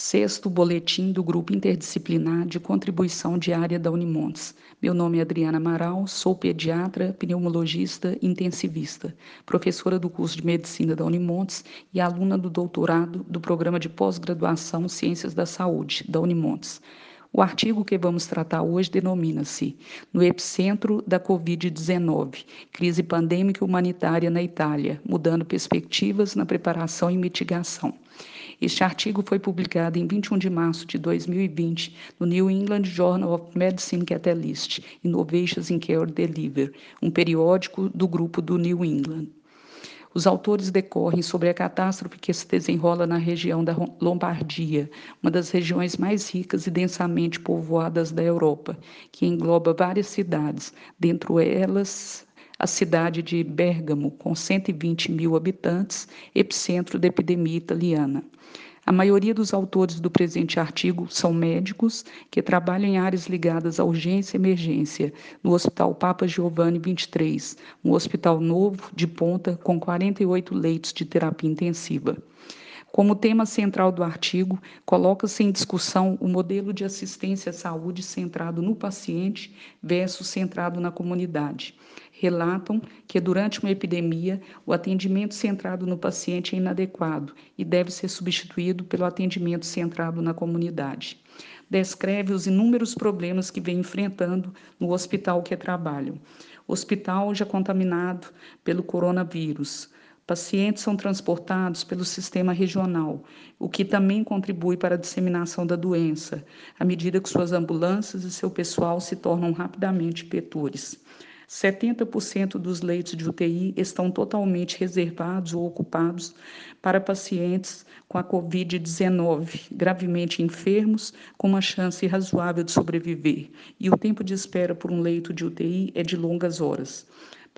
Sexto boletim do Grupo Interdisciplinar de Contribuição Diária da Unimontes. Meu nome é Adriana Amaral, sou pediatra, pneumologista intensivista, professora do curso de Medicina da Unimontes e aluna do doutorado do Programa de Pós-Graduação Ciências da Saúde da Unimontes. O artigo que vamos tratar hoje denomina-se No Epicentro da Covid-19, Crise Pandêmica Humanitária na Itália, mudando perspectivas na preparação e mitigação. Este artigo foi publicado em 21 de março de 2020 no New England Journal of Medicine Catalyst, Innovations in Care Delivery, um periódico do grupo do New England. Os autores decorrem sobre a catástrofe que se desenrola na região da Lombardia, uma das regiões mais ricas e densamente povoadas da Europa, que engloba várias cidades, dentre elas a cidade de Bergamo, com 120 mil habitantes, epicentro da epidemia italiana. A maioria dos autores do presente artigo são médicos que trabalham em áreas ligadas à urgência e emergência, no Hospital Papa Giovanni 23, um hospital novo, de ponta, com 48 leitos de terapia intensiva. Como tema central do artigo, coloca-se em discussão o modelo de assistência à saúde centrado no paciente versus centrado na comunidade. Relatam que durante uma epidemia, o atendimento centrado no paciente é inadequado e deve ser substituído pelo atendimento centrado na comunidade. Descreve os inúmeros problemas que vem enfrentando no hospital que trabalham. Hospital já contaminado pelo coronavírus, Pacientes são transportados pelo sistema regional, o que também contribui para a disseminação da doença, à medida que suas ambulâncias e seu pessoal se tornam rapidamente petores. 70% dos leitos de UTI estão totalmente reservados ou ocupados para pacientes com a Covid-19, gravemente enfermos, com uma chance razoável de sobreviver, e o tempo de espera por um leito de UTI é de longas horas.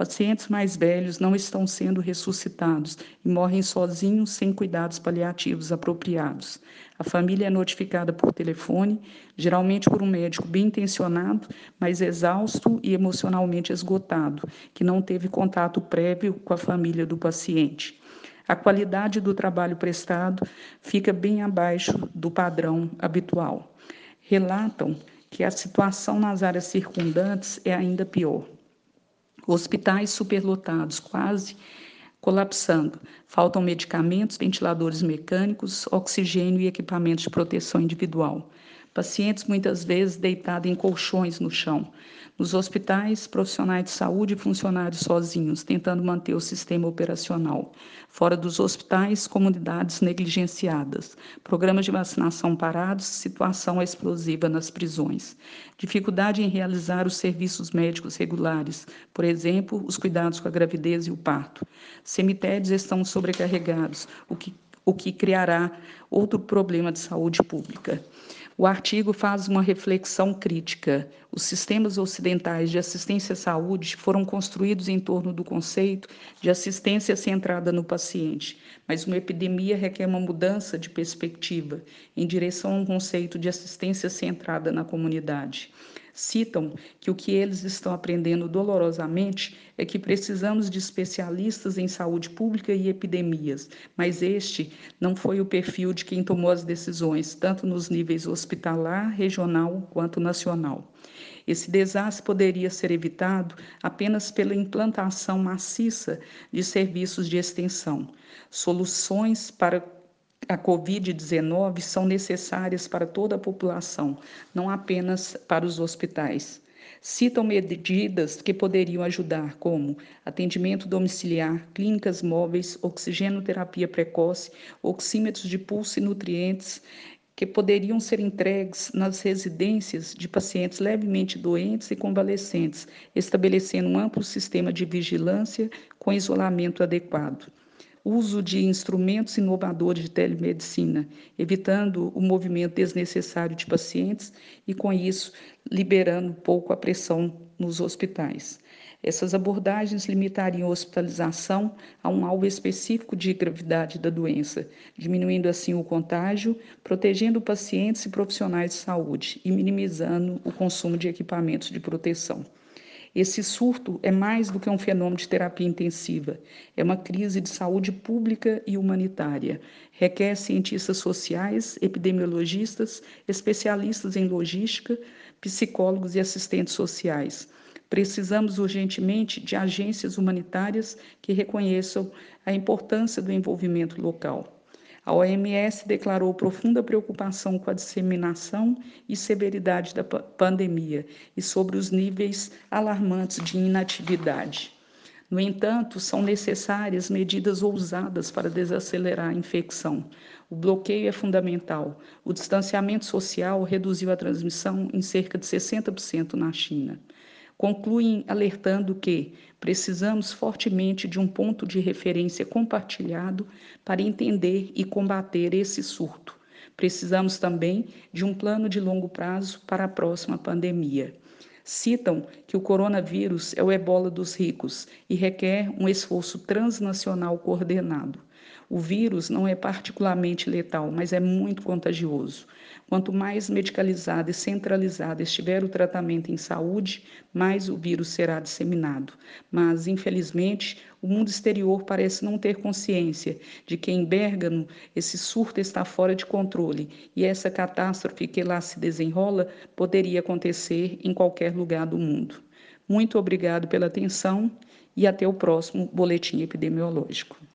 Pacientes mais velhos não estão sendo ressuscitados e morrem sozinhos sem cuidados paliativos apropriados. A família é notificada por telefone, geralmente por um médico bem intencionado, mas exausto e emocionalmente esgotado, que não teve contato prévio com a família do paciente. A qualidade do trabalho prestado fica bem abaixo do padrão habitual. Relatam que a situação nas áreas circundantes é ainda pior hospitais superlotados, quase colapsando. Faltam medicamentos, ventiladores mecânicos, oxigênio e equipamentos de proteção individual. Pacientes muitas vezes deitados em colchões no chão. Nos hospitais, profissionais de saúde e funcionários sozinhos, tentando manter o sistema operacional. Fora dos hospitais, comunidades negligenciadas. Programas de vacinação parados, situação explosiva nas prisões. Dificuldade em realizar os serviços médicos regulares, por exemplo, os cuidados com a gravidez e o parto. Cemitérios estão sobrecarregados, o que, o que criará outro problema de saúde pública. O artigo faz uma reflexão crítica. Os sistemas ocidentais de assistência à saúde foram construídos em torno do conceito de assistência centrada no paciente, mas uma epidemia requer uma mudança de perspectiva em direção a um conceito de assistência centrada na comunidade citam que o que eles estão aprendendo dolorosamente é que precisamos de especialistas em saúde pública e epidemias, mas este não foi o perfil de quem tomou as decisões, tanto nos níveis hospitalar, regional quanto nacional. Esse desastre poderia ser evitado apenas pela implantação maciça de serviços de extensão, soluções para a Covid-19 são necessárias para toda a população, não apenas para os hospitais. Citam medidas que poderiam ajudar, como atendimento domiciliar, clínicas móveis, oxigenoterapia precoce, oxímetros de pulso e nutrientes, que poderiam ser entregues nas residências de pacientes levemente doentes e convalescentes, estabelecendo um amplo sistema de vigilância com isolamento adequado uso de instrumentos inovadores de telemedicina, evitando o movimento desnecessário de pacientes e, com isso, liberando um pouco a pressão nos hospitais. Essas abordagens limitariam a hospitalização a um alvo específico de gravidade da doença, diminuindo assim o contágio, protegendo pacientes e profissionais de saúde e minimizando o consumo de equipamentos de proteção. Esse surto é mais do que um fenômeno de terapia intensiva, é uma crise de saúde pública e humanitária. Requer cientistas sociais, epidemiologistas, especialistas em logística, psicólogos e assistentes sociais. Precisamos urgentemente de agências humanitárias que reconheçam a importância do envolvimento local. A OMS declarou profunda preocupação com a disseminação e severidade da pandemia e sobre os níveis alarmantes de inatividade. No entanto, são necessárias medidas ousadas para desacelerar a infecção. O bloqueio é fundamental. O distanciamento social reduziu a transmissão em cerca de 60% na China concluem alertando que precisamos fortemente de um ponto de referência compartilhado para entender e combater esse surto. Precisamos também de um plano de longo prazo para a próxima pandemia. Citam que o coronavírus é o ebola dos ricos e requer um esforço transnacional coordenado. O vírus não é particularmente letal, mas é muito contagioso. Quanto mais medicalizado e centralizado estiver o tratamento em saúde, mais o vírus será disseminado. Mas, infelizmente, o mundo exterior parece não ter consciência de que em Bérgamo esse surto está fora de controle e essa catástrofe que lá se desenrola poderia acontecer em qualquer lugar do mundo. Muito obrigado pela atenção e até o próximo boletim epidemiológico.